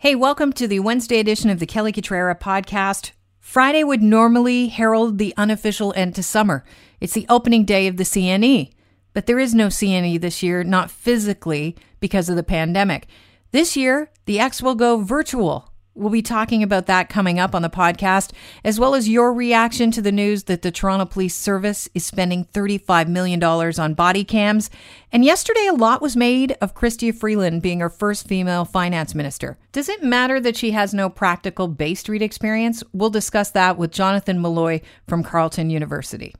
Hey, welcome to the Wednesday edition of the Kelly Cutrara podcast. Friday would normally herald the unofficial end to summer. It's the opening day of the CNE, but there is no CNE this year, not physically because of the pandemic. This year, the Ex will go virtual. We'll be talking about that coming up on the podcast, as well as your reaction to the news that the Toronto Police Service is spending $35 million on body cams. And yesterday, a lot was made of Chrystia Freeland being our first female finance minister. Does it matter that she has no practical Bay Street experience? We'll discuss that with Jonathan Malloy from Carleton University.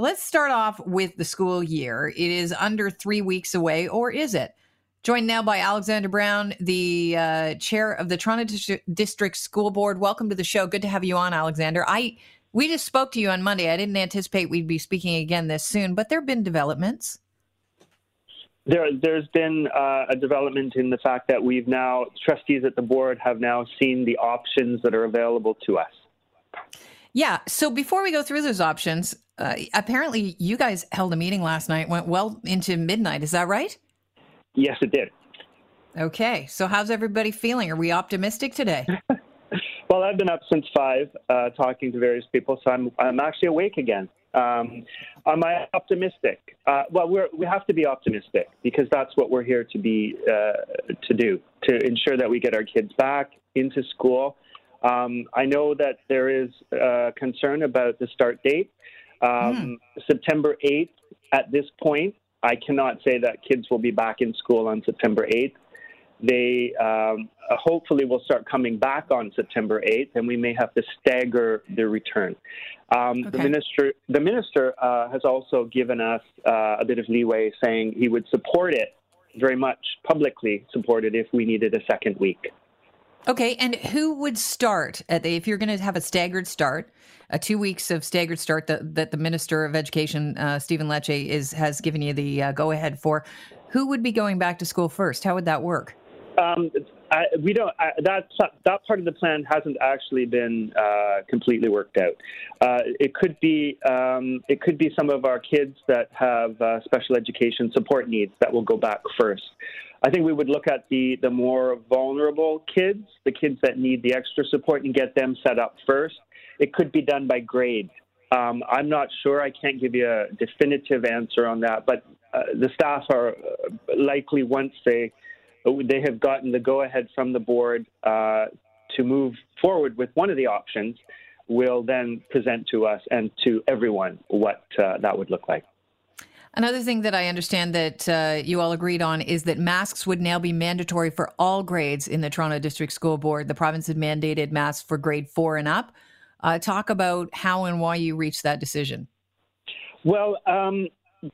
Let's start off with the school year. It is under three weeks away, or is it? Joined now by Alexander Brown, the uh, chair of the Toronto District School Board. Welcome to the show. Good to have you on, Alexander. I we just spoke to you on Monday. I didn't anticipate we'd be speaking again this soon, but there have been developments. There, there's been uh, a development in the fact that we've now trustees at the board have now seen the options that are available to us. Yeah. So before we go through those options, uh, apparently you guys held a meeting last night, went well into midnight. Is that right? Yes, it did. Okay. So, how's everybody feeling? Are we optimistic today? well, I've been up since five, uh, talking to various people, so I'm I'm actually awake again. Um, am I optimistic? Uh, well, we we have to be optimistic because that's what we're here to be uh, to do to ensure that we get our kids back into school. Um, I know that there is uh, concern about the start date. Um, mm. September 8th, at this point, I cannot say that kids will be back in school on September 8th. They um, hopefully will start coming back on September 8th, and we may have to stagger the return. Um, okay. The minister, the minister uh, has also given us uh, a bit of leeway, saying he would support it very much publicly, support it if we needed a second week. Okay, and who would start at the, if you're going to have a staggered start? uh, two weeks of staggered start that, that the Minister of Education, uh, Stephen Lecce, is has given you the uh, go ahead for. Who would be going back to school first? How would that work? Um, I, we don't. I, that that part of the plan hasn't actually been uh, completely worked out. Uh, it could be um, it could be some of our kids that have uh, special education support needs that will go back first. I think we would look at the the more vulnerable kids, the kids that need the extra support, and get them set up first it could be done by grade. Um, I'm not sure. I can't give you a definitive answer on that, but uh, the staff are uh, likely once they they have gotten the go ahead from the board uh, to move forward with one of the options, will then present to us and to everyone what uh, that would look like. Another thing that I understand that uh, you all agreed on is that masks would now be mandatory for all grades in the Toronto District School Board. The province had mandated masks for grade four and up. Uh, talk about how and why you reached that decision. Well, um,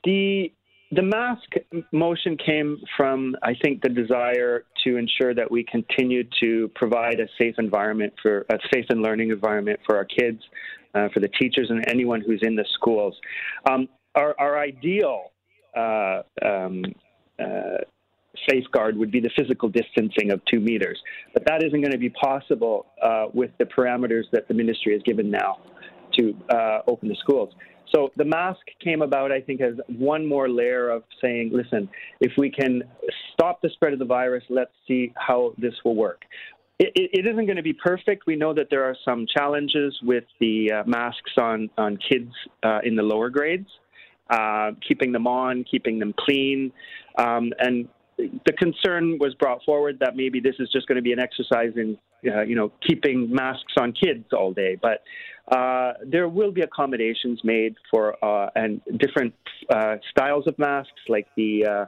the the mask motion came from, I think, the desire to ensure that we continue to provide a safe environment for a safe and learning environment for our kids, uh, for the teachers, and anyone who's in the schools. Um, our, our, ideal uh, um, uh, safeguard would be the physical distancing of two meters. But that isn't going to be possible uh, with the parameters that the ministry has given now to uh, open the schools. So the mask came about, I think, as one more layer of saying, listen, if we can stop the spread of the virus, let's see how this will work. It, isn't going to be perfect. We know that there are some challenges with the uh, masks on, on kids uh, in the lower grades. Uh, keeping them on, keeping them clean, um, and the concern was brought forward that maybe this is just going to be an exercise in, uh, you know, keeping masks on kids all day. But uh, there will be accommodations made for uh, and different uh, styles of masks, like the uh,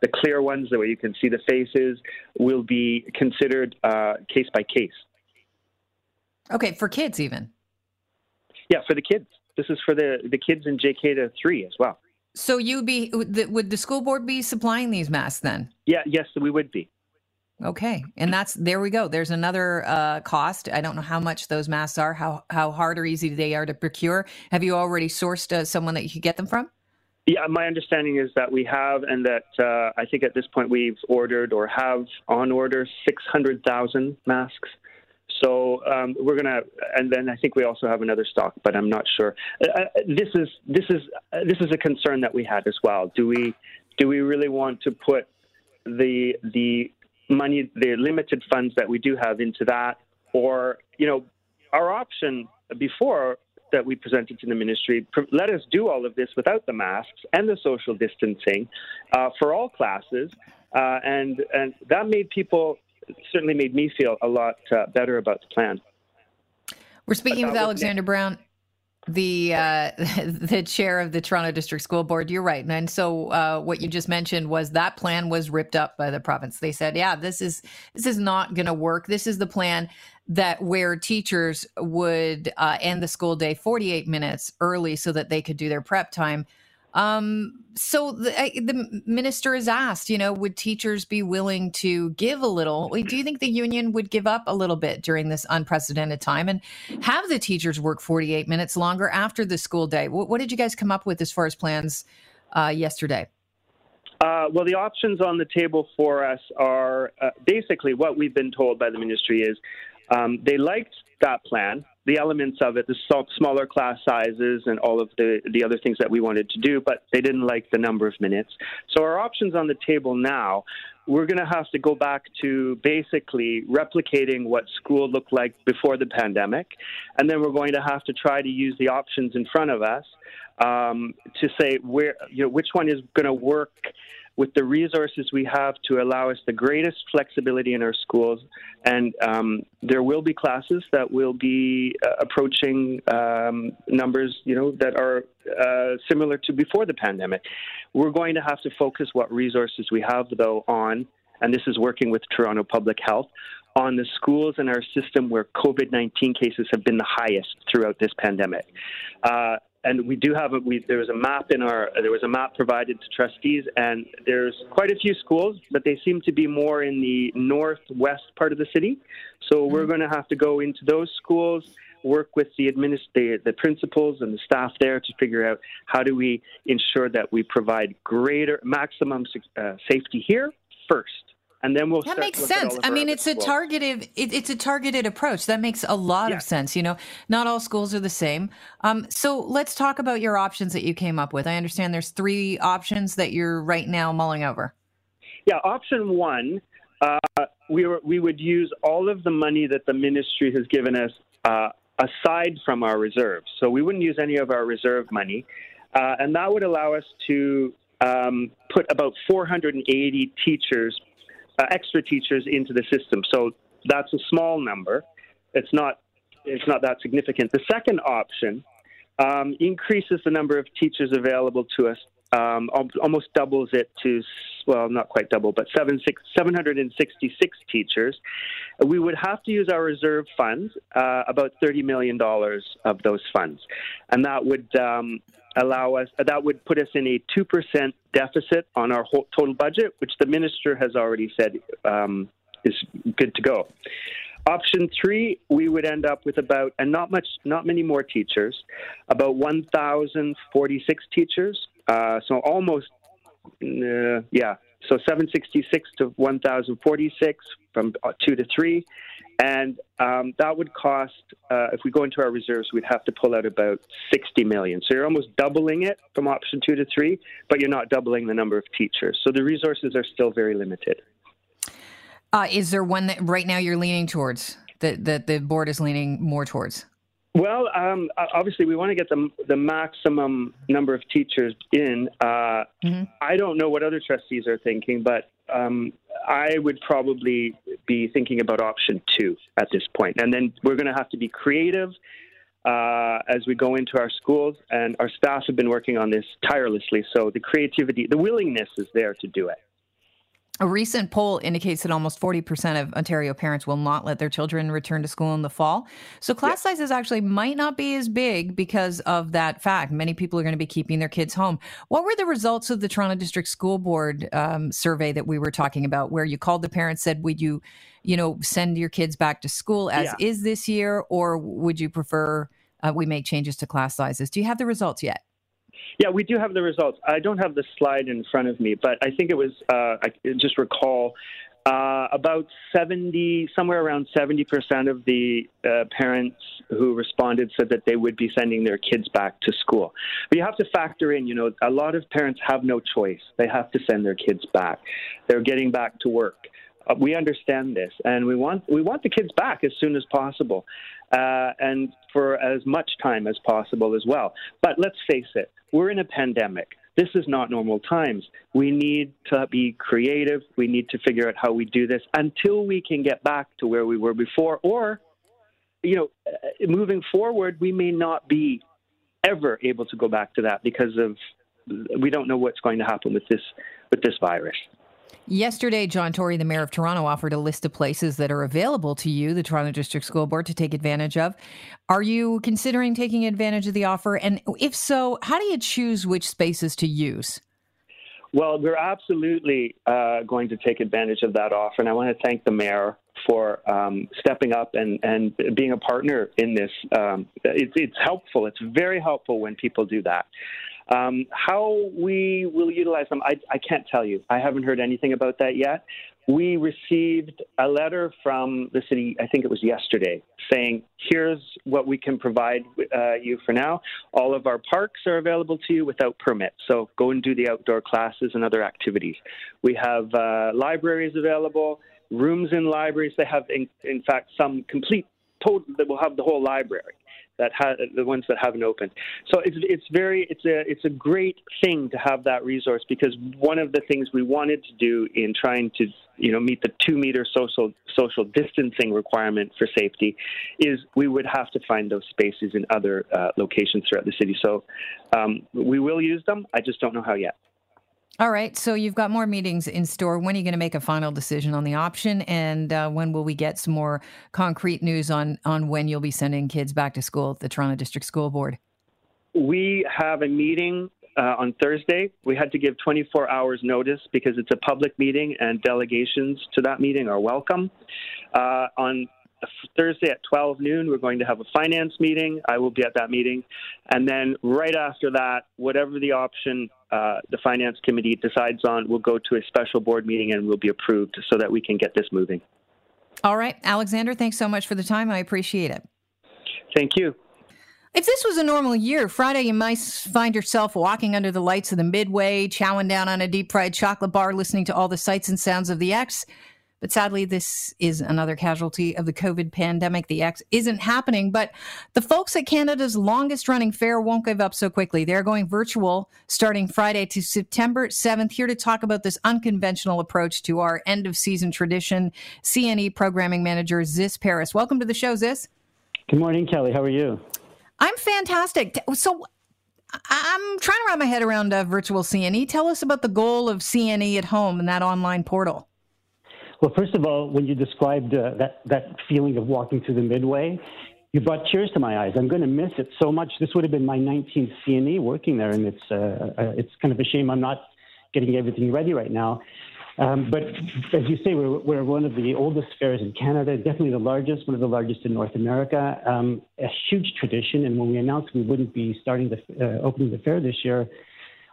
the clear ones, the way you can see the faces, will be considered uh, case by case. Okay, for kids even. Yeah, for the kids. This is for the the kids in JK to three as well. So you be would the school board be supplying these masks then? Yeah, yes, we would be. Okay, and that's there we go. There's another uh, cost. I don't know how much those masks are, how how hard or easy they are to procure. Have you already sourced uh, someone that you could get them from? Yeah, my understanding is that we have, and that uh, I think at this point we've ordered or have on order six hundred thousand masks. So um, we're gonna, and then I think we also have another stock, but I'm not sure. Uh, uh, this is this is uh, this is a concern that we had as well. Do we do we really want to put the the money, the limited funds that we do have into that, or you know, our option before that we presented to the ministry let us do all of this without the masks and the social distancing uh, for all classes, uh, and and that made people certainly made me feel a lot uh, better about the plan. We're speaking with Alexander Brown the uh, the chair of the Toronto District School Board. You're right, and so uh, what you just mentioned was that plan was ripped up by the province. They said, "Yeah, this is this is not going to work. This is the plan that where teachers would uh, end the school day 48 minutes early so that they could do their prep time." Um, so the, the minister is asked, you know, would teachers be willing to give a little? Do you think the union would give up a little bit during this unprecedented time and have the teachers work 48 minutes longer after the school day? What, what did you guys come up with as far as plans uh, yesterday? Uh, well, the options on the table for us are uh, basically what we've been told by the ministry is um, they liked that plan the elements of it, the smaller class sizes and all of the, the other things that we wanted to do, but they didn't like the number of minutes. So our options on the table now, we're going to have to go back to basically replicating what school looked like before the pandemic, and then we're going to have to try to use the options in front of us um, to say where you know which one is going to work with the resources we have to allow us the greatest flexibility in our schools. And um, there will be classes that will be uh, approaching um, numbers, you know, that are uh, similar to before the pandemic. We're going to have to focus what resources we have, though, on, and this is working with Toronto Public Health, on the schools in our system where COVID 19 cases have been the highest throughout this pandemic. Uh, and we do have a we there was a map in our there was a map provided to trustees and there's quite a few schools but they seem to be more in the northwest part of the city so mm-hmm. we're going to have to go into those schools work with the administrator the principals and the staff there to figure out how do we ensure that we provide greater maximum uh, safety here first and then we'll that makes sense. i mean it's a targeted it, it's a targeted approach. That makes a lot yeah. of sense you know? Not all schools are the same. Um, so let's talk about your options that you came up with. I understand there's three options that you're right now mulling over. Yeah option one uh, we, were, we would use all of the money that the ministry has given us uh, aside from our reserves. So we wouldn't use any of our reserve money. Uh, and that would allow us to um, put about 480 teachers uh, extra teachers into the system. So that's a small number. It's not it's not that significant. The second option um, increases the number of teachers available to us. Um, almost doubles it to, well, not quite double, but seven, six, 766 teachers. We would have to use our reserve funds, uh, about $30 million of those funds. And that would um, allow us, that would put us in a 2% deficit on our total budget, which the minister has already said um, is good to go. Option three, we would end up with about, and not much, not many more teachers, about 1,046 teachers. Uh, so almost, uh, yeah, so 766 to 1,046 from uh, two to three. And um, that would cost, uh, if we go into our reserves, we'd have to pull out about 60 million. So you're almost doubling it from option two to three, but you're not doubling the number of teachers. So the resources are still very limited. Uh, is there one that right now you're leaning towards, that, that the board is leaning more towards? Well, um, obviously, we want to get the the maximum number of teachers in. Uh, mm-hmm. I don't know what other trustees are thinking, but um, I would probably be thinking about option two at this point. And then we're going to have to be creative uh, as we go into our schools, and our staff have been working on this tirelessly. So the creativity, the willingness is there to do it. A recent poll indicates that almost 40% of Ontario parents will not let their children return to school in the fall. So class yeah. sizes actually might not be as big because of that fact. Many people are going to be keeping their kids home. What were the results of the Toronto District School Board um, survey that we were talking about, where you called the parents, said, would you, you know, send your kids back to school as yeah. is this year, or would you prefer uh, we make changes to class sizes? Do you have the results yet? Yeah, we do have the results. I don't have the slide in front of me, but I think it was, uh, I just recall, uh, about 70, somewhere around 70% of the uh, parents who responded said that they would be sending their kids back to school. But you have to factor in, you know, a lot of parents have no choice. They have to send their kids back. They're getting back to work. Uh, we understand this, and we want we want the kids back as soon as possible, uh, and for as much time as possible as well. But let's face it, we're in a pandemic. This is not normal times. We need to be creative. We need to figure out how we do this until we can get back to where we were before, or you know, uh, moving forward, we may not be ever able to go back to that because of we don't know what's going to happen with this with this virus. Yesterday, John Tory, the mayor of Toronto, offered a list of places that are available to you, the Toronto District School Board, to take advantage of. Are you considering taking advantage of the offer? And if so, how do you choose which spaces to use? Well, we're absolutely uh, going to take advantage of that offer, and I want to thank the mayor for um, stepping up and, and being a partner in this. Um, it, it's helpful. It's very helpful when people do that. Um, how we will utilize them, I, I can't tell you. I haven't heard anything about that yet. We received a letter from the city, I think it was yesterday, saying, here's what we can provide uh, you for now. All of our parks are available to you without permit. So go and do the outdoor classes and other activities. We have uh, libraries available, rooms in libraries. They have, in, in fact, some complete total that will have the whole library that ha- the ones that haven't opened. So it's it's very it's a it's a great thing to have that resource because one of the things we wanted to do in trying to you know meet the two meter social social distancing requirement for safety is we would have to find those spaces in other uh, locations throughout the city. So um, we will use them. I just don't know how yet. All right. So you've got more meetings in store. When are you going to make a final decision on the option? And uh, when will we get some more concrete news on, on when you'll be sending kids back to school at the Toronto District School Board? We have a meeting uh, on Thursday. We had to give 24 hours notice because it's a public meeting and delegations to that meeting are welcome. Uh, on Thursday at 12 noon, we're going to have a finance meeting. I will be at that meeting. And then right after that, whatever the option uh, the finance committee decides on, we'll go to a special board meeting and will be approved so that we can get this moving. All right. Alexander, thanks so much for the time. I appreciate it. Thank you. If this was a normal year, Friday you might find yourself walking under the lights of the Midway, chowing down on a deep fried chocolate bar, listening to all the sights and sounds of the Ex. But sadly, this is another casualty of the COVID pandemic. The Ex isn't happening, but the folks at Canada's longest running fair won't give up so quickly. They're going virtual starting Friday to September 7th. Here to talk about this unconventional approach to our end of season tradition, CNE programming manager Zis Paris. Welcome to the show, Zis. Good morning, Kelly. How are you? I'm fantastic. So, I'm trying to wrap my head around uh, virtual CNE. Tell us about the goal of CNE at home and that online portal. Well, first of all, when you described uh, that that feeling of walking through the midway, you brought tears to my eyes. I'm going to miss it so much. This would have been my 19th CNE working there, and it's uh, uh, it's kind of a shame I'm not getting everything ready right now. Um, but as you say, we're, we're one of the oldest fairs in Canada, definitely the largest, one of the largest in North America. Um, a huge tradition, and when we announced we wouldn't be starting the uh, opening the fair this year,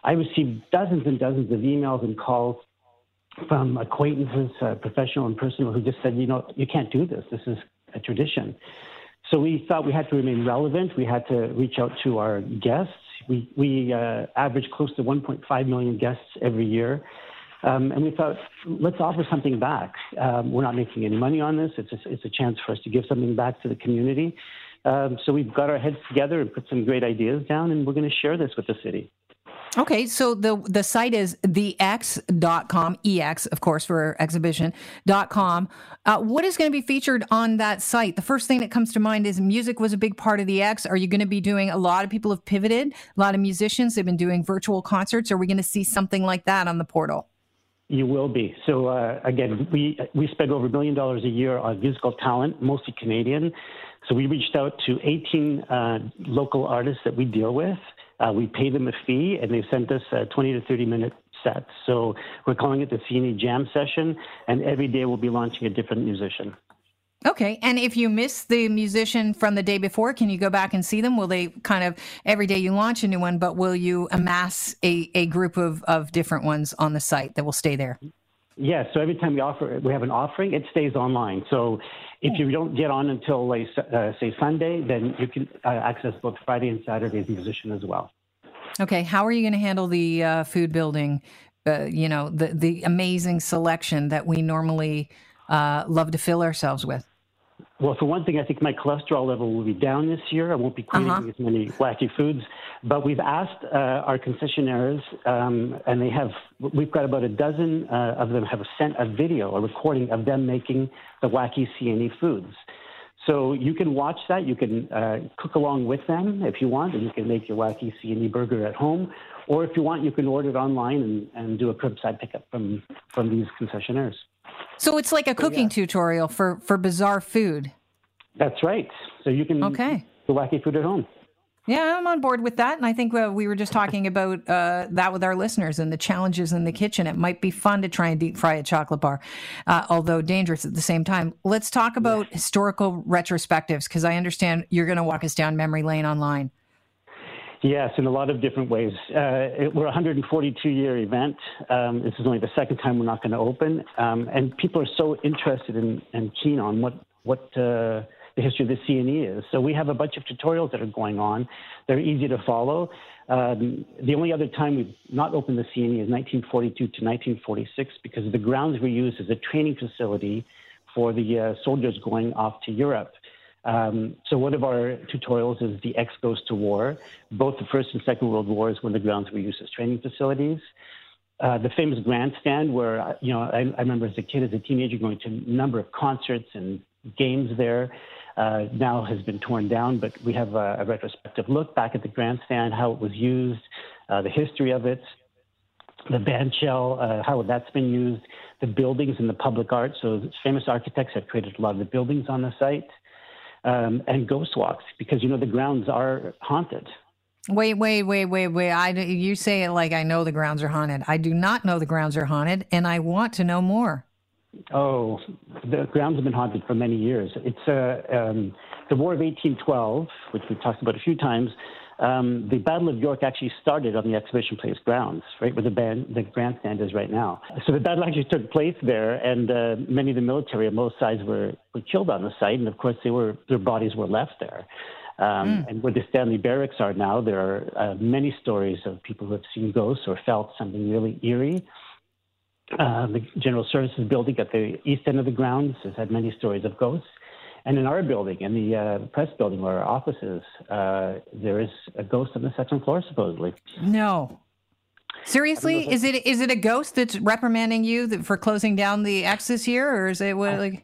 I received dozens and dozens of emails and calls from acquaintances, uh, professional and personal, who just said, you know, you can't do this. This is a tradition. So we thought we had to remain relevant. We had to reach out to our guests. We, we uh, average close to 1.5 million guests every year. Um, and we thought, let's offer something back. Um, we're not making any money on this. It's a, it's a chance for us to give something back to the community. Um, so we've got our heads together and put some great ideas down, and we're going to share this with the city. Okay, so the the site is theex.com, EX, of course, for exhibition.com. Uh, what is going to be featured on that site? The first thing that comes to mind is music was a big part of the Ex. Are you going to be doing, a lot of people have pivoted, a lot of musicians have been doing virtual concerts. Are we going to see something like that on the portal? You will be. So uh, again, we we spend over a million dollars a year on musical talent, mostly Canadian. So we reached out to 18 uh, local artists that we deal with. Uh, we pay them a fee, and they've sent us uh, 20 to 30 minute sets. So we're calling it the CNE Jam Session, and every day we'll be launching a different musician. Okay. And if you miss the musician from the day before, can you go back and see them? Will they kind of every day you launch a new one, but will you amass a, a group of, of different ones on the site that will stay there? Yes. Yeah, so every time we offer, we have an offering, it stays online. So if you don't get on until uh, say Sunday, then you can uh, access both Friday and Saturday's musician as well. Okay, how are you going to handle the uh, food building uh, you know, the the amazing selection that we normally uh, love to fill ourselves with? Well, for one thing, I think my cholesterol level will be down this year. I won't be craving uh-huh. as many wacky foods. But we've asked uh, our concessionaires, um, and they have. We've got about a dozen uh, of them have sent a video, a recording of them making the wacky CNE foods. So you can watch that. You can uh, cook along with them if you want, and you can make your wacky CNE burger at home. Or if you want, you can order it online and, and do a curbside pickup from from these concessionaires. So it's like a cooking yeah. tutorial for, for bizarre food. That's right. So you can okay. the wacky food at home. Yeah, I'm on board with that. And I think uh, we were just talking about uh, that with our listeners and the challenges in the kitchen. It might be fun to try and deep fry a chocolate bar, uh, although dangerous at the same time. Let's talk about yeah. historical retrospectives because I understand you're going to walk us down memory lane online. Yes, in a lot of different ways. Uh, it, we're a 142 year event. Um, this is only the second time we're not going to open. Um, and people are so interested in, and keen on what, what uh, the history of the CNE is. So we have a bunch of tutorials that are going on. They're easy to follow. Um, the only other time we've not opened the CNE is 1942 to 1946 because the grounds we use as a training facility for the uh, soldiers going off to Europe. Um, so one of our tutorials is the Ex goes to war. Both the First and Second World Wars when the grounds were used as training facilities. Uh, the famous grandstand where, you know, I, I, remember as a kid, as a teenager, going to a number of concerts and games there. Uh, now has been torn down, but we have a, a, retrospective look back at the grandstand, how it was used, uh, the history of it, the band shell, uh, how that's been used, the buildings and the public art. So famous architects have created a lot of the buildings on the site um, and ghost walks because you know the grounds are haunted. Wait, wait, wait, wait, wait. I you say it like I know the grounds are haunted. I do not know the grounds are haunted, and I want to know more. Oh, the grounds have been haunted for many years. It's uh, um, the War of 1812, which we've talked about a few times um, the Battle of York actually started on the Exhibition Place grounds, right where the, band, the grandstand is right now. So the battle actually took place there, and uh, many of the military on both sides were, were killed on the site, and of course they were their bodies were left there. Um, mm. And where the Stanley Barracks are now, there are uh, many stories of people who have seen ghosts or felt something really eerie. Uh, the General Services Building at the east end of the grounds has had many stories of ghosts. And in our building, in the uh, press building where our office is, uh, there is a ghost on the second floor, supposedly. No. Seriously, is it is it a ghost that's reprimanding you for closing down the Ex this year, or is it what, like?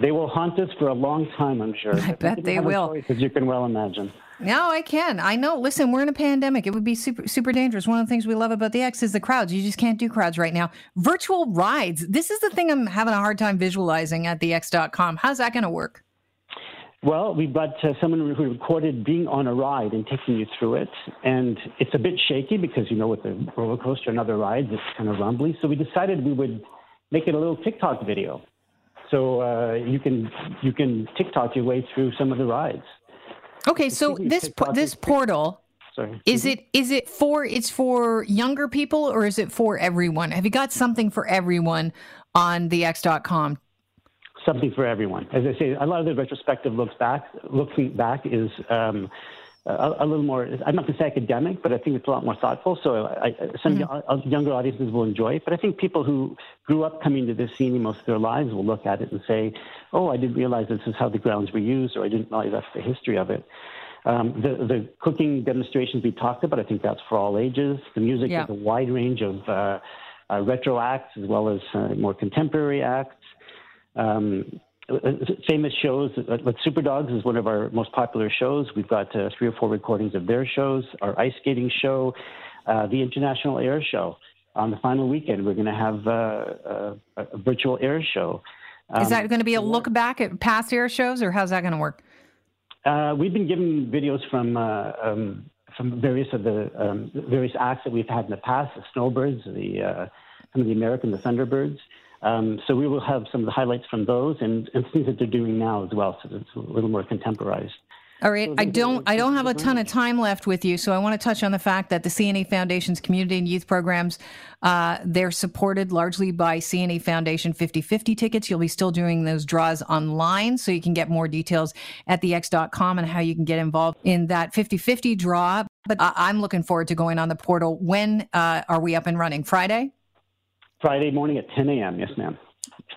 They will haunt us for a long time, I'm sure. I bet they will, as you can well imagine. No, I can. I know. Listen, we're in a pandemic. It would be super super dangerous. One of the things we love about the Ex is the crowds. You just can't do crowds right now. Virtual rides. This is the thing I'm having a hard time visualizing at the Ex.com. How's that going to work? Well, we've got uh, someone who recorded being on a ride and taking you through it. And it's a bit shaky because, you know, with the roller coaster and other rides, it's kind of rumbly. So we decided we would make it a little TikTok video. So uh, you can you can TikTok your way through some of the rides. Okay, so this this portal Sorry. Is it is it for it's for younger people or is it for everyone? Have you got something for everyone on the Ex.com? Something for everyone. As I say, a lot of the retrospective looks back looking back is um, a, a, little more. I'm not going to say academic, but I think it's a lot more thoughtful. So I, some mm-hmm. younger audiences will enjoy it. But I think people who grew up coming to this scene most of their lives will look at it and say, "Oh, I didn't realize this is how the grounds were used, or I didn't realize that's the history of it." Um, the, the cooking demonstrations we talked about, I think that's for all ages. The music yeah. is a wide range of uh, uh, retro acts as well as uh, more contemporary acts. Um, famous shows. Like Super Dogs is one of our most popular shows. We've got uh, three or four recordings of their shows. Our ice skating show, uh, the International Air Show. On the final weekend, we're going to have uh, a, a, virtual air show. Um, is that going to be a look back at past air shows, or how's that going to work? Uh, we've been given videos from uh, um, from various of the um, various acts that we've had in the past, the Snowbirds, the uh, some of the American, the Thunderbirds. Um, so we will have some of the highlights from those and, and things that they're doing now as well, so it's a little more contemporized. All right, I don't I don't have a ton of time left with you, so I want to touch on the fact that the CNE Foundation's community and youth programs uh, they're supported largely by CNE Foundation 50/50 tickets. You'll be still doing those draws online, so you can get more details at theex.com and how you can get involved in that 50/50 draw. But I'm looking forward to going on the portal. When uh, are we up and running? Friday. Friday morning at 10 a.m. Yes, ma'am.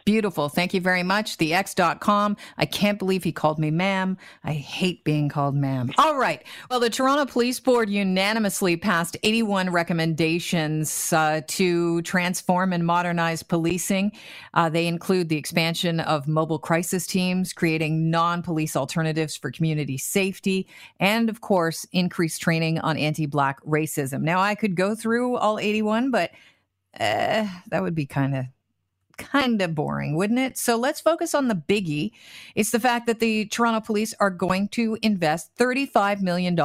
Beautiful. Thank you very much. The TheX.com. I can't believe he called me ma'am. I hate being called ma'am. All right. Well, the Toronto Police Board unanimously passed 81 recommendations uh, to transform and modernize policing. Uh, they include the expansion of mobile crisis teams, creating non police alternatives for community safety, and of course, increased training on anti black racism. Now, I could go through all 81, but uh, that would be kind of kind of boring, wouldn't it? So let's focus on the biggie. It's the fact that the Toronto police are going to invest $35 million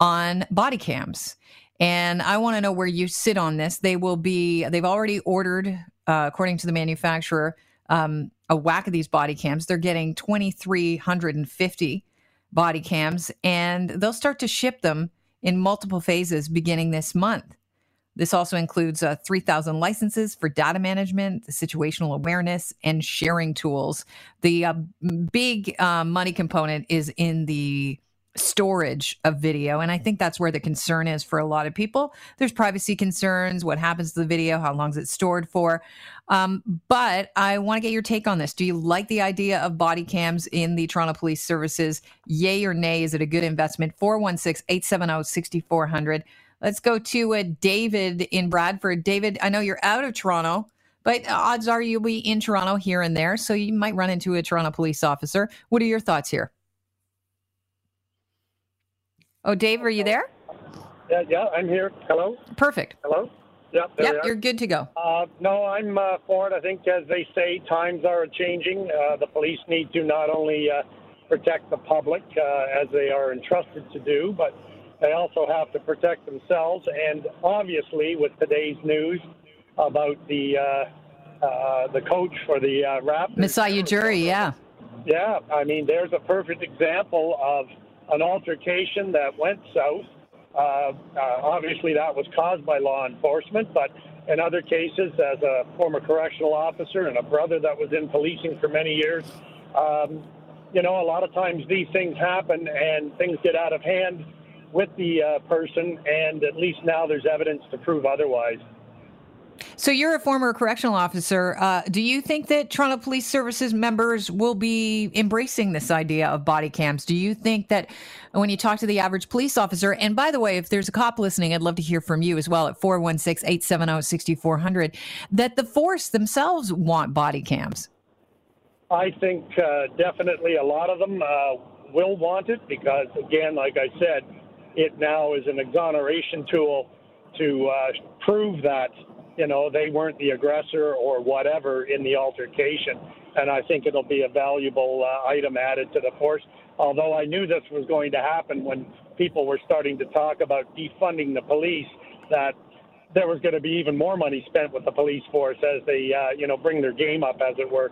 on body cams. And I want to know where you sit on this. They will be, they've already ordered, uh, according to the manufacturer, um, a whack of these body cams. They're getting 2,350 body cams, and they'll start to ship them in multiple phases beginning this month. This also includes uh, 3,000 licenses for data management, situational awareness, and sharing tools. The uh, big uh, money component is in the storage of video. And I think that's where the concern is for a lot of people. There's privacy concerns, what happens to the video, how long is it stored for. Um, but I want to get your take on this. Do you like the idea of body cams in the Toronto Police Services? Yay or nay? Is it a good investment? 416 870 6400. Let's go to uh, David in Bradford. David, I know you're out of Toronto, but odds are you'll be in Toronto here and there, so you might run into a Toronto police officer. What are your thoughts here? Oh, Dave, are you there? Yeah, yeah, I'm here. Hello. Perfect. Hello. Yeah, yep, you're good to go. Uh, no, I'm uh, for it. I think, as they say, times are changing. Uh, the police need to not only uh, protect the public uh, as they are entrusted to do, but they also have to protect themselves. And obviously, with today's news about the uh, uh, the coach for the uh, Raptors, Masai Ujiri, yeah, yeah. I mean, there's a perfect example of an altercation that went south. Uh, uh, obviously, that was caused by law enforcement, but in other cases, as a former correctional officer and a brother that was in policing for many years, um, you know, a lot of times these things happen and things get out of hand with the uh, person, and at least now there's evidence to prove otherwise. So you're a former correctional officer. Uh, do you think that Toronto Police Services members will be embracing this idea of body cams? Do you think that when you talk to the average police officer, and by the way, if there's a cop listening, I'd love to hear from you as well at 416-870-6400, that the force themselves want body cams? I think uh, definitely a lot of them uh, will want it because, again, like I said, it now is an exoneration tool to uh, prove that you know they weren't the aggressor or whatever in the altercation. And I think it'll be a valuable uh, item added to the force. Although I knew this was going to happen when people were starting to talk about defunding the police, that there was going to be even more money spent with the police force as they, uh, you know, bring their game up, as it were.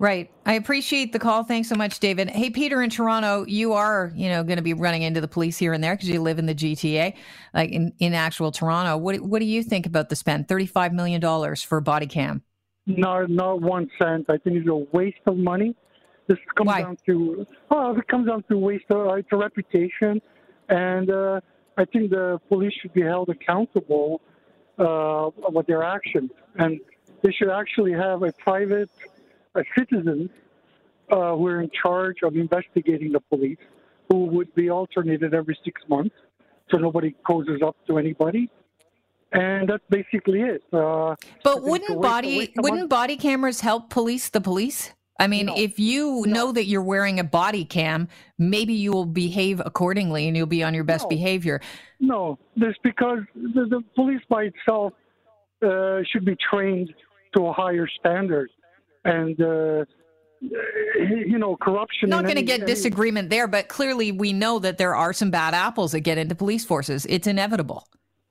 Right. I appreciate the call. Thanks so much, David. Hey, Peter in Toronto, you are, you know, going to be running into the police here and there because you live in the GTA, like in, in actual Toronto. What What do you think about the spend? $35 million for body cam? Not, not one cent. I think it's a waste of money. This comes Why? down to, oh, it comes down to waste of, uh, it's a reputation. And uh, I think the police should be held accountable uh, about their actions. And they should actually have a private uh, citizens uh, who are in charge of investigating the police, who would be alternated every six months, so nobody causes up to anybody. And that's basically it. Uh, but wouldn't body wouldn't body cameras help police the police? I mean, no. if you no. know that you're wearing a body cam, maybe you will behave accordingly and you'll be on your best no. behavior. No, this because the, the police by itself uh, should be trained to a higher standard and uh, you know corruption. Not going to get any, disagreement there, but clearly we know that there are some bad apples that get into police forces. It's inevitable.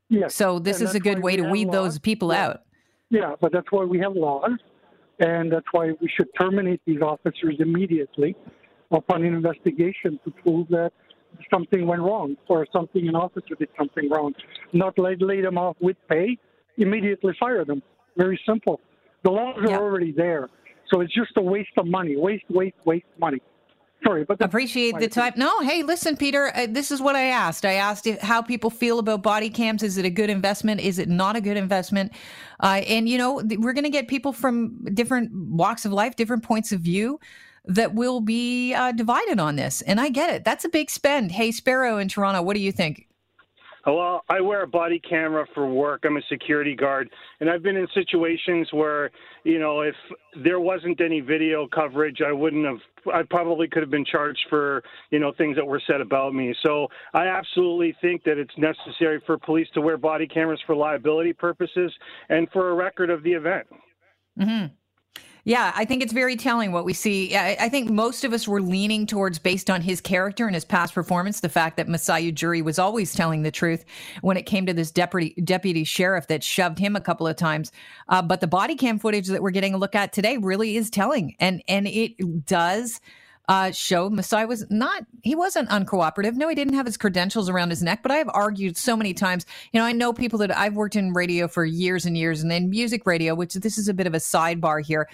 Yes. So this is a good way to weed laws. those people yeah. out. Yeah, but that's why we have laws, and that's why we should terminate these officers immediately. upon an investigation to prove that something went wrong or something an officer did something wrong. Not lay, lay them off with pay, immediately fire them. Very simple. The laws are Yeah. already there. So it's just a waste of money. Waste, waste, waste money. Sorry, but Appreciate the opinion. time. No, hey, listen, Peter. Uh, this is what I asked. I asked if, how people feel about body cams. Is it a good investment? Is it not a good investment? Uh, and you know, th- we're going to get people from different walks of life, different points of view, that will be uh, divided on this. And I get it. That's a big spend. Hey, Spiro in Toronto, what do you think? Well, I wear a body camera for work. I'm a security guard, and I've been in situations where, you know, if there wasn't any video coverage, I wouldn't have. I probably could have been charged for, you know, things that were said about me. So I absolutely think that it's necessary for police to wear body cameras for liability purposes and for a record of the event. hmm Yeah, I think it's very telling what we see. I, I think most of us were leaning towards, based on his character and his past performance, the fact that Masai Ujiri was always telling the truth when it came to this deputy deputy sheriff that shoved him a couple of times. Uh, but the body cam footage that we're getting a look at today really is telling, and and it does. Uh, show Masai was not, he wasn't uncooperative. No, he didn't have his credentials around his neck, but I have argued so many times. You know, I know people that I've worked in radio for years and years and then music radio, which this is a bit of a sidebar here.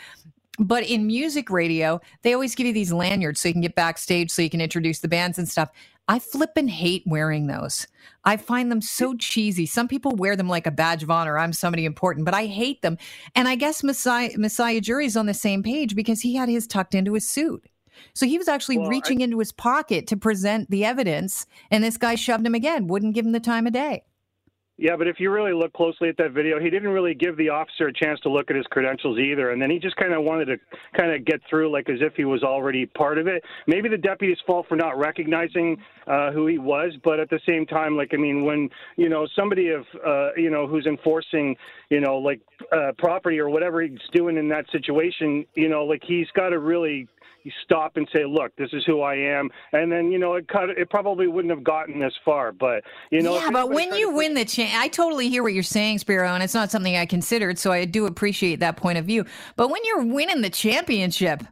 But in music radio, they always give you these lanyards so you can get backstage, so you can introduce the bands and stuff. I flip and hate wearing those. I find them so cheesy. Some people wear them like a badge of honor. I'm somebody important, but I hate them. And I guess Masai, Masai Ujiri's on the same page because he had his tucked into his suit. So he was actually Well, I- reaching into his pocket to present the evidence, and this guy shoved him again, wouldn't give him the time of day. Yeah, but if you really look closely at that video, he didn't really give the officer a chance to look at his credentials either. And then he just kind of wanted to kind of get through like as if he was already part of it. Maybe the deputy's fault for not recognizing uh, who he was, but at the same time, like, I mean, when, you know, somebody of, uh, you know, who's enforcing, you know, like uh, property or whatever he's doing in that situation, you know, like he's got to really you stop and say, "Look, this is who I am," and then you know it cut, it probably wouldn't have gotten this far. But you know, yeah, but when you win the cha- I totally hear what you're saying, Spiro, and it's not something I considered, so I do appreciate that point of view. But when you're winning the championship,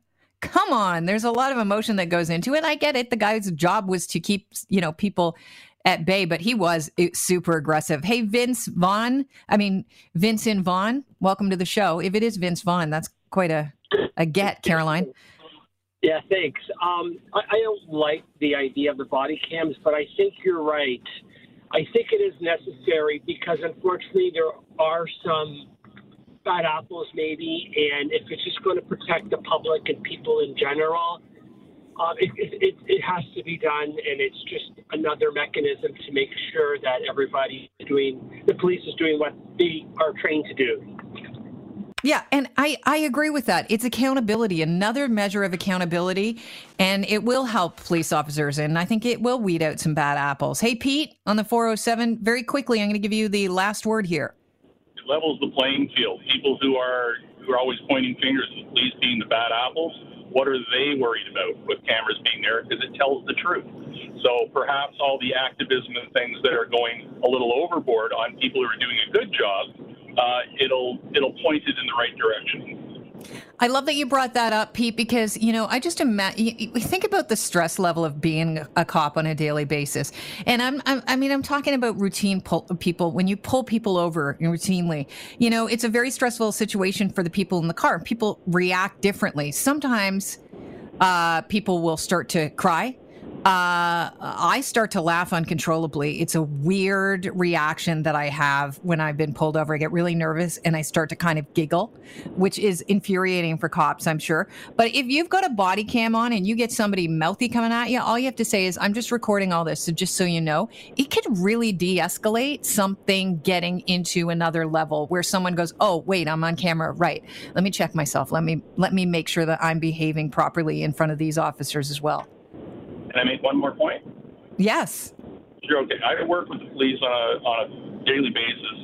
come on, there's a lot of emotion that goes into it. I get it. The guy's job was to keep, you know, people at bay, but he was eh, super aggressive. Hey, Vince Vaughn, I mean, Vincent Vaughn, welcome to the show. If it is Vince Vaughn, that's quite a, a get, Caroline. Yeah, thanks. Um, I, I don't like the idea of the body cams, but I think you're right. I think it is necessary because unfortunately there are some bad apples, maybe, and if it's just going to protect the public and people in general, it, it, it, it has to be done, and it's just another mechanism to make sure that everybody is doing, the police is doing what they are trained to do. Yeah, and I, I agree with that. It's accountability, another measure of accountability, and it will help police officers. And I think it will weed out some bad apples. Hey, Pete, on the 407, very quickly, I'm going to give you the last word here. it levels the playing field. People who are who are always pointing fingers at police being the bad apples, what are they worried about with cameras being there? Because it tells the truth. So perhaps all the activism and things that are going a little overboard on people who are doing a good job, uh, it'll it'll point it in the right direction. I love that you brought that up, Pete, because, you know, I just imagine, think about the stress level of being a cop on a daily basis. And I'm, I'm I mean, I'm talking about routine pull, people. When you pull people over routinely, you know, it's a very stressful situation for the people in the car. People react differently. Sometimes uh, people will start to cry. Uh, I start to laugh uncontrollably. It's a weird reaction that I have when I've been pulled over. I get really nervous and I start to kind of giggle, which is infuriating for cops, I'm sure. But if you've got a body cam on and you get somebody mouthy coming at you, all you have to say is, I'm just recording all this. So just so you know, it could really de escalate something getting into another level where someone goes, Oh, wait, I'm on camera. Right. Let me check myself. Let me, let me make sure that I'm behaving properly in front of these officers as well. Can I make one more point? Yes. Sure. Okay. I work with the police on a on a daily basis,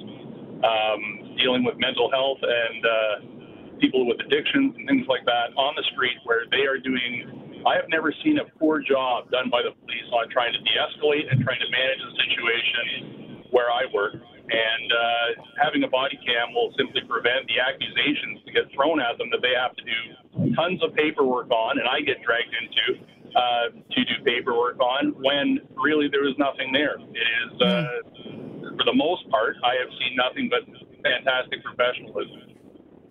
um, dealing with mental health and uh, people with addictions and things like that on the street, where they are doing. I have never seen a poor job done by the police on trying to de-escalate and trying to manage the situation where I work. And uh, having a body cam will simply prevent the accusations to get thrown at them that they have to do tons of paperwork on, and I get dragged into uh, to do paperwork on when really there was nothing there. It is, uh, for the most part, I have seen nothing but fantastic professionalism.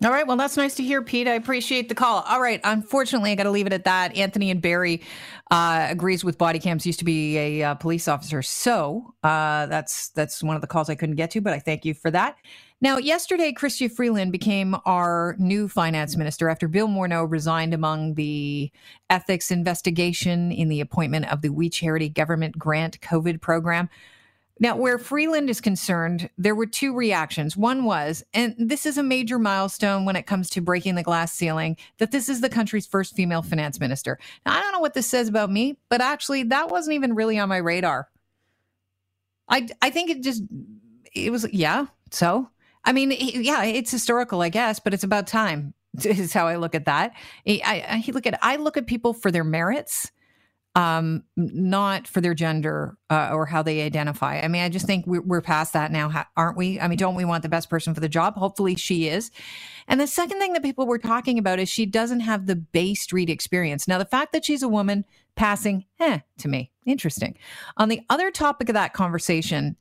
All right. Well, that's nice to hear, Pete. I appreciate the call. All right. Unfortunately, I got to leave it at that. Anthony and Barrie uh, agrees with body cams. Used to be a uh, police officer, so uh, that's that's one of the calls I couldn't get to. But I thank you for that. Now, yesterday, Chrystia Freeland became our new finance minister after Bill Morneau resigned among the ethics investigation in the appointment of the We Charity government grant COVID program. Now, where Freeland is concerned, there were two reactions. One was, and this is a major milestone when it comes to breaking the glass ceiling, that this is the country's first female finance minister. Now, I don't know what this says about me, but actually, that wasn't even really on my radar. I, I think it just, it was, yeah, so. I mean, yeah, it's historical, I guess, but it's about time. Is how I look at that. I, look at I look at people for their merits um, not for their gender uh, or how they identify. I mean, I just think we're, we're past that now, aren't we? I mean, don't we want the best person for the job? Hopefully she is. And the second thing that people were talking about is she doesn't have the Bay Street experience. Now, the fact that she's a woman passing, eh, to me, interesting. On the other topic of that conversation,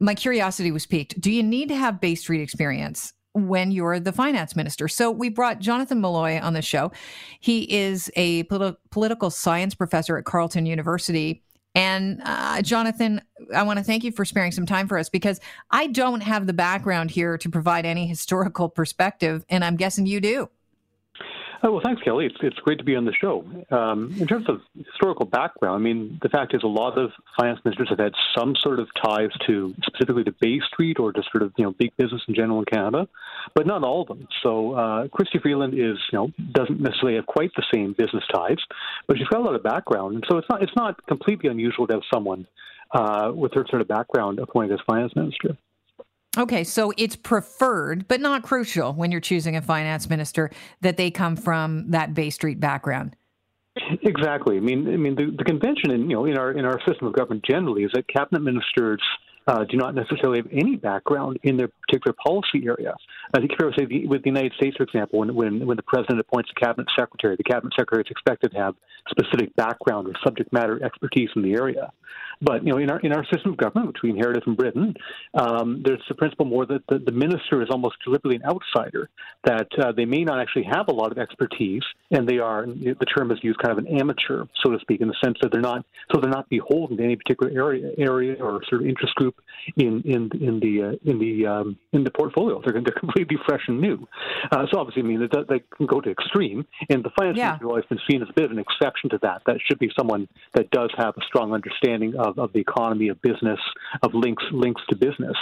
my curiosity was piqued. Do you need to have Bay Street experience? when you're the finance minister. So we brought Jonathan Malloy on the show. He is a politi- political science professor at Carleton University. And uh, Jonathan, I want to thank you for sparing some time for us because I don't have the background here to provide any historical perspective, and I'm guessing you do. Oh, well, thanks, Kelly. It's, it's great to be on the show. Um, in terms of historical background, I mean, the fact is a lot of finance ministers have had some sort of ties to specifically to Bay Street or to sort of, you know, big business in general in Canada, but not all of them. So uh, Chrystia Freeland is, you know, doesn't necessarily have quite the same business ties, but she's got a lot of background. And so it's not, it's not completely unusual to have someone uh, with her sort of background appointed as finance minister. Okay, so it's preferred, but not crucial when you're choosing a finance minister that they come from that Bay Street background. Exactly. I mean, I mean, the, the convention in you know in our in our system of government generally is that cabinet ministers uh, do not necessarily have any background in their particular policy area. I think if you say the, with the United States, for example, when, when when the president appoints a cabinet secretary, the cabinet secretary is expected to have specific background or subject matter expertise in the area. But you know, in our in our system of government, which we inherited from Britain, um, there's the principle more that the, the, minister is almost deliberately an outsider. That uh, they may not actually have a lot of expertise, and they are the term is used kind of an amateur, so to speak, in the sense that they're not so they're not beholden to any particular area area or sort of interest group in in in the uh, in the um, in the portfolio. They're they're completely fresh and new. Uh, so obviously, I mean, they, they can go to extreme, and the finance yeah. minister has always been seen as a bit of an exception to that. That should be someone that does have a strong understanding of, of the economy, of business, of links links to business.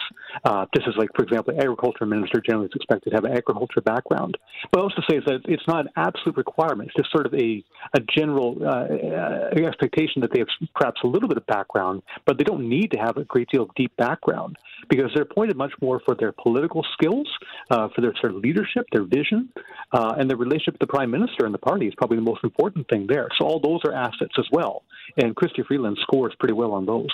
Uh, just as, like, for example, the agriculture minister generally is expected to have an agriculture background. But I also say is that it's not an absolute requirement. It's just sort of a, a general uh, expectation that they have perhaps a little bit of background, but they don't need to have a great deal of deep background because they're appointed much more for their political skills, uh, for their sort of leadership, their vision, uh, and their relationship with the prime minister and the party is probably the most important thing there. So all those are assets as well. And Chrystia Freeland scores pretty well on those.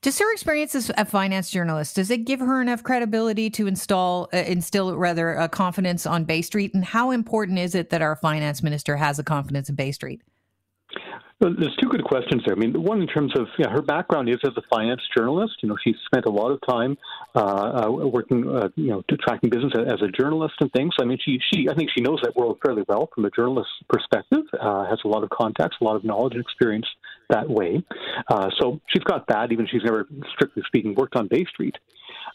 Does her experience as a finance journalist does it give her enough credibility to install uh, instill rather a confidence on Bay Street? And how important is it that our finance minister has a confidence in Bay Street? There's two good questions there. I mean, one in terms of yeah, her background is as a finance journalist. You know, she's spent a lot of time uh, uh, working, uh, you know, tracking business as a journalist and things. I mean, she, she, I think she knows that world fairly well from a journalist's perspective. Uh, has a lot of contacts, a lot of knowledge and experience that way. Uh, so she's got that, even she's never, strictly speaking, worked on Bay Street.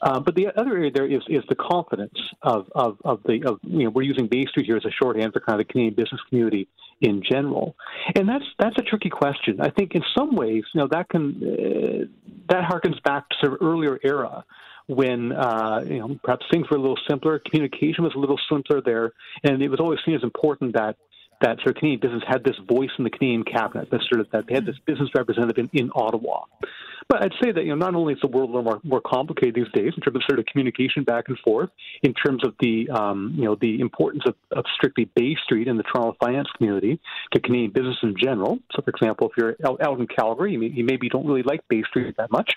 Uh, but the other area there is is the confidence of, of, of the of you know we're using Bay Street here as a shorthand for kind of the Canadian business community in general, and that's that's a tricky question. I think in some ways you know that can uh, that harkens back to sort of earlier era when uh, you know perhaps things were a little simpler, communication was a little simpler there, and it was always seen as important that that sort of Canadian business had this voice in the Canadian cabinet, that sort of that they had this business representative in, in Ottawa. But I'd say that you know not only is the world a little more, more complicated these days in terms of sort of communication back and forth, in terms of the um, you know the importance of, of strictly Bay Street and the Toronto finance community to Canadian business in general. So, for example, if you're out, out in Calgary, you, you maybe don't really like Bay Street that much.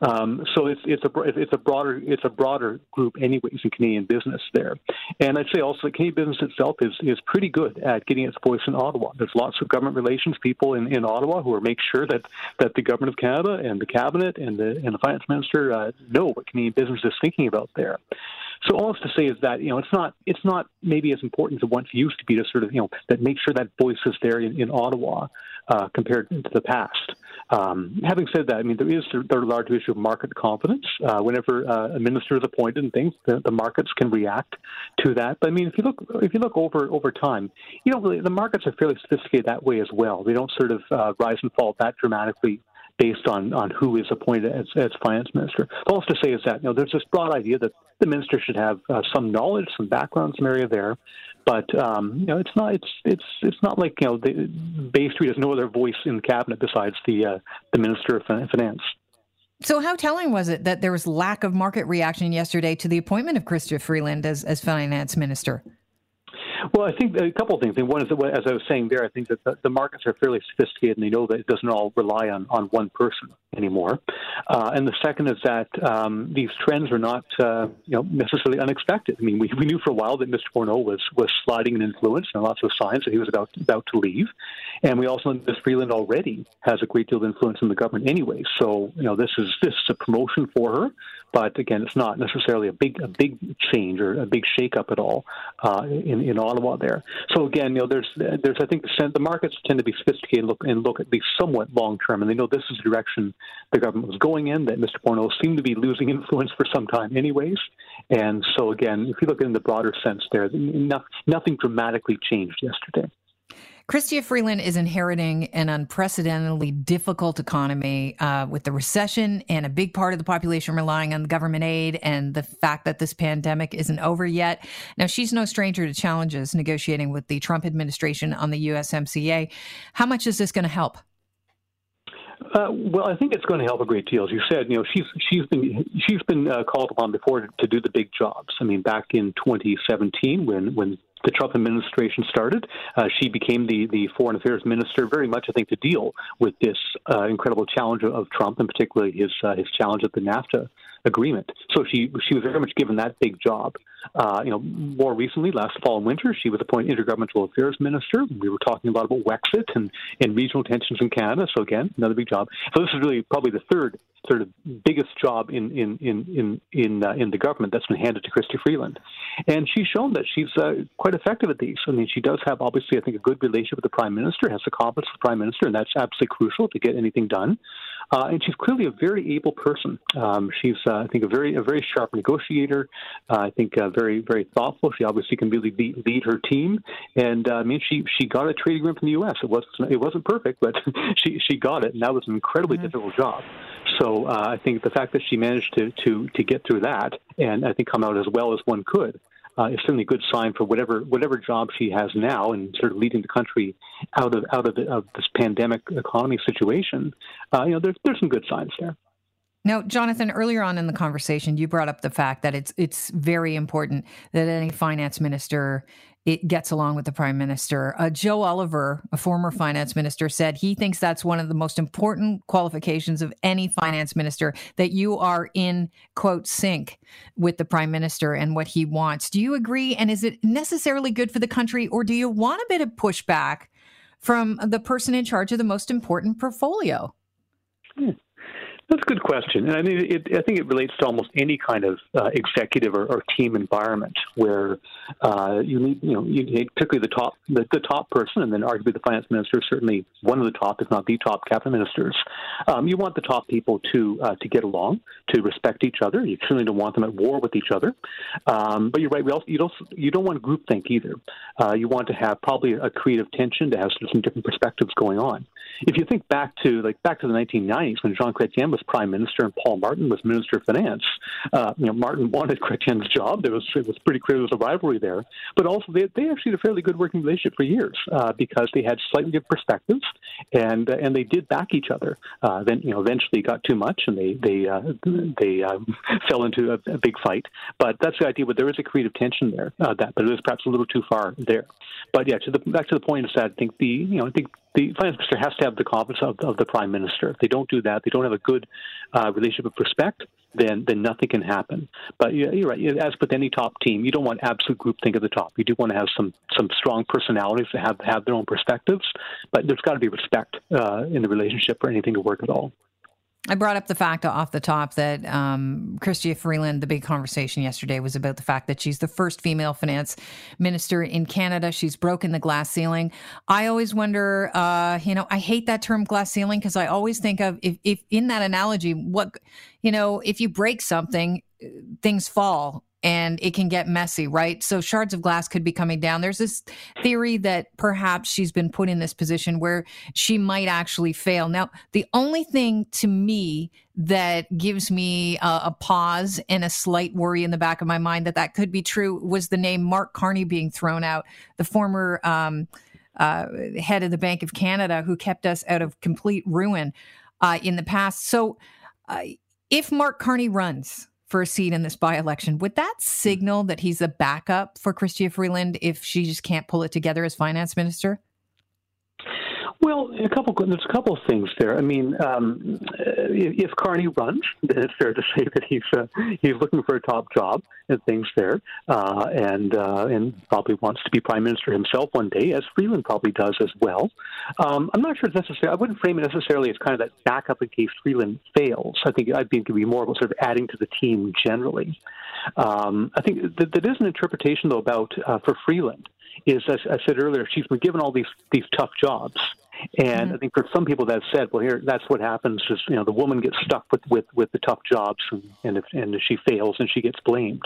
Um, so it's it's a it's a broader it's a broader group, anyways, in Canadian business there. And I'd say also that Canadian business itself is is pretty good at getting its voice in Ottawa. There's lots of government relations people in, in Ottawa who are make sure that that the government of Canada and the cabinet and the and the finance minister uh, know what Canadian business is thinking about there. So all I have to say is that you know it's not it's not maybe as important as it once used to be to sort of you know that make sure that voice is there in, in Ottawa uh, compared to the past. Um, having said that, I mean there is the large issue of market confidence. Uh, whenever uh, a minister is appointed and things, the, the, markets can react to that. But I mean, if you look if you look over over time, you know the markets are fairly sophisticated that way as well. They don't sort of uh, rise and fall that dramatically based on, on who is appointed as, as finance minister. All I have to say is that you know there's this broad idea that the minister should have uh, some knowledge, some background, some area there, but um, you know it's not it's it's it's not like you know the, Bay Street has no other voice in the cabinet besides the uh, the minister of finance. So, how telling was it that there was lack of market reaction yesterday to the appointment of Chrystia Freeland as, as finance minister? Well, I think a couple of things. One is that, as I was saying there, I think that the, markets are fairly sophisticated and they know that it doesn't all rely on, on one person anymore. Uh, and the second is that um, these trends are not uh, you know, necessarily unexpected. I mean, we, we knew for a while that Mr. Morneau was, was sliding in influence and lots of signs that he was about, about to leave. And we also know that Ms. Freeland already has a great deal of influence in the government anyway. So, you know, this is, this is a promotion for her. But again, it's not necessarily a big a big change or a big shakeup at all uh, in in Ottawa there. So again, you know, there's there's I think the, the markets tend to be sophisticated and look, and look at the somewhat long term, and they know this is the direction the government was going in. That Mr. Morneau seemed to be losing influence for some time, anyways. And so again, if you look in the broader sense, there nothing dramatically changed yesterday. Chrystia Freeland is inheriting an unprecedentedly difficult economy uh, with the recession and a big part of the population relying on government aid and the fact that this pandemic isn't over yet. Now, she's no stranger to challenges negotiating with the Trump administration on the USMCA. How much is this going to help? Uh, well, I think it's going to help a great deal. As you said, you know, she's she's been she's been uh, called upon before to, to, do the big jobs. I mean, back in 2017, when when the Trump administration started. Uh, she became the, the foreign affairs minister, very much, I think, to deal with this uh, incredible challenge of, Trump, and particularly his uh, his challenge at the NAFTA agreement. So she she was very much given that big job. Uh, you know, more recently, last fall and winter, she was appointed intergovernmental affairs minister. We were talking a lot about Wexit and, and regional tensions in Canada. So again, another big job. So this is really probably the third sort of biggest job in in in in in, uh, in the government that's been handed to Chrystia Freeland, and she's shown that she's uh, quite effective at these. I mean, she does have obviously, I think, a good relationship with the prime minister, has the confidence of the prime minister, and that's absolutely crucial to get anything done. Uh, and she's clearly a very able person. Um, she's, uh, I think, a very a very sharp negotiator. Uh, I think uh, very very thoughtful. She obviously can really lead, lead her team, and I mean, she she got a trade agreement from the U.S. It was it wasn't perfect, but she she got it, and that was an incredibly mm-hmm. difficult job. So uh, I think the fact that she managed to, to, to get through that and I think come out as well as one could uh, is certainly a good sign for whatever whatever job she has now and sort of leading the country out of out of, the, of this pandemic economy situation. Uh, you know, there's there's some good signs there. Now, Jonathan, earlier on in the conversation, you brought up the fact that it's it's very important that any finance minister it gets along with the prime minister. Uh, Joe Oliver, a former finance minister, said he thinks that's one of the most important qualifications of any finance minister that you are in quote sync with the prime minister and what he wants. Do you agree? And is it necessarily good for the country, or do you want a bit of pushback from the person in charge of the most important portfolio? Hmm. That's a good question, and I mean, it, I think it relates to almost any kind of uh, executive or, or, team environment where uh, you need, you know, you need particularly the top, the, the, top person, and then arguably the finance minister, certainly one of the top, if not the top, cabinet ministers. Um, you want the top people to uh, to get along, to respect each other. You certainly don't want them at war with each other. Um, but you're right. We also you don't you don't want groupthink either. Uh, you want to have probably a creative tension to have some different perspectives going on. If you think back to like back to the 1990s when Jean Chrétien was prime minister and Paul Martin was minister of finance. Uh, you know, Martin wanted Chrétien's job. There was it was pretty clear there was a rivalry there, but also they they actually had a fairly good working relationship for years uh, because they had slightly different perspectives and uh, and they did back each other. Uh, then you know eventually got too much and they they uh, they um, fell into a, a, big fight. But that's the idea. But there is a creative tension there. Uh, that but it was perhaps a little too far there. But yeah, to the back to the point is that I think the you know I think the finance minister has to have the confidence of, of the prime minister. If they don't do that, they don't have a good uh, relationship of respect. Then, then nothing can happen. But you're right. As with any top team, you don't want absolute groupthink at the top. You do want to have some some strong personalities that have have their own perspectives. But there's got to be respect uh, in the relationship for anything to work at all. I brought up the fact off the top that um, Chrystia Freeland, the big conversation yesterday was about the fact that she's the first female finance minister in Canada. She's broken the glass ceiling. I always wonder, uh, you know, I hate that term glass ceiling because I always think of if, if in that analogy, what, you know, if you break something, things fall and it can get messy, right? So shards of glass could be coming down. There's this theory that perhaps she's been put in this position where she might actually fail. Now, the only thing to me that gives me a, a, pause and a slight worry in the back of my mind that that could be true was the name Mark Carney being thrown out, the former um, uh, head of the Bank of Canada who kept us out of complete ruin uh, in the past. So, uh, if Mark Carney runs, for a seat in this by election, would that hmm. signal that he's a backup for Chrystia Freeland if she just can't pull it together as finance minister? Well, a couple. There's a couple of things there. I mean, um, if Carney runs, then it's fair to say that he's uh, he's looking for a top job and things there, uh, and uh, and probably wants to be prime minister himself one day, as Freeland probably does as well. Um, I'm not sure it's necessary. I wouldn't frame it necessarily as kind of that backup in case Freeland fails. I think I think it would be more about sort of adding to the team generally. Um, I think that there is an interpretation though about uh, for Freeland is as I said earlier, she's been given all these these tough jobs and mm-hmm. I think for some people that said, well, here that's what happens is you know the woman gets stuck with with, with the tough jobs, and and if, and if she fails, and she gets blamed,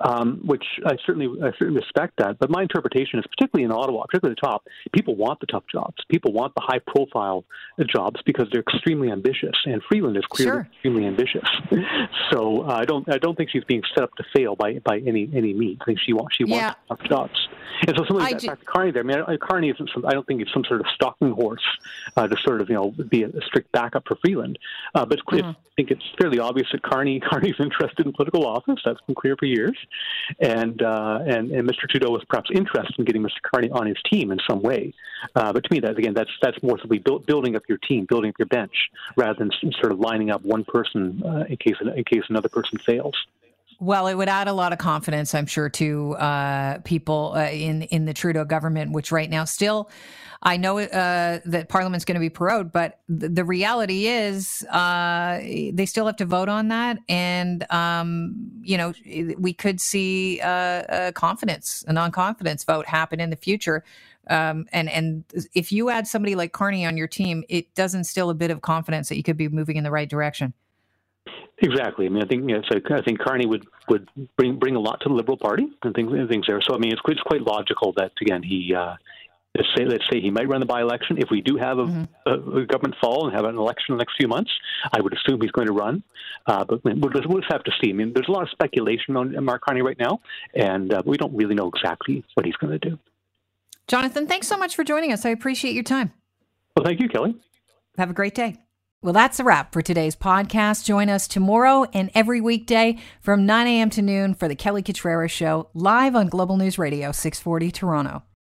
um, which I certainly I certainly respect that. But my interpretation is, particularly in Ottawa, particularly the top, people want the tough jobs. People want the high profile jobs because they're extremely ambitious, and Freeland is clearly sure. extremely ambitious. so uh, I don't I don't think she's being set up to fail by by any any means. I think she wants she yeah. wants tough jobs. And so something like that, Carney there. I mean, Carney isn't. Some, I don't think it's some sort of stalking horse uh, to sort of you know be a, strict backup for Freeland. Uh, but mm-hmm. I think it's fairly obvious that Carney Carney's interested in political office. That's been clear for years, and uh, and and Mr. Trudeau was perhaps interested in getting Mr. Carney on his team in some way. Uh, but to me, that again, that's that's more simply build, building up your team, building up your bench, rather than sort of lining up one person uh, in case in case another person fails. Well, it would add a lot of confidence, I'm sure, to uh, people uh, in in the Trudeau government, which right now still, I know uh, that Parliament's going to be prorogued, but th- the reality is uh, they still have to vote on that, and um, you know we could see a confidence, a non-confidence vote happen in the future. Um, and and if you add somebody like Carney on your team, it does instill a bit of confidence that you could be moving in the right direction. Exactly. I mean, I think you know, so I think Carney would, would bring bring a lot to the Liberal Party and things and things there. So I mean, it's, it's quite logical that again he uh, let's say let's say he might run the by election. If we do have a, mm-hmm. a, a, government fall and have an election in the next few months, I would assume he's going to run. Uh, but we'll, we'll just have to see. I mean, there's a lot of speculation on Mark Carney right now, and uh, we don't really know exactly what he's going to do. Jonathan, thanks so much for joining us. I appreciate your time. Well, thank you, Kelly. Have a great day. Well, that's a wrap for today's podcast. Join us tomorrow and every weekday from 9 a.m. to noon for the Kelly Cutrara Show live on Global News Radio 640 Toronto.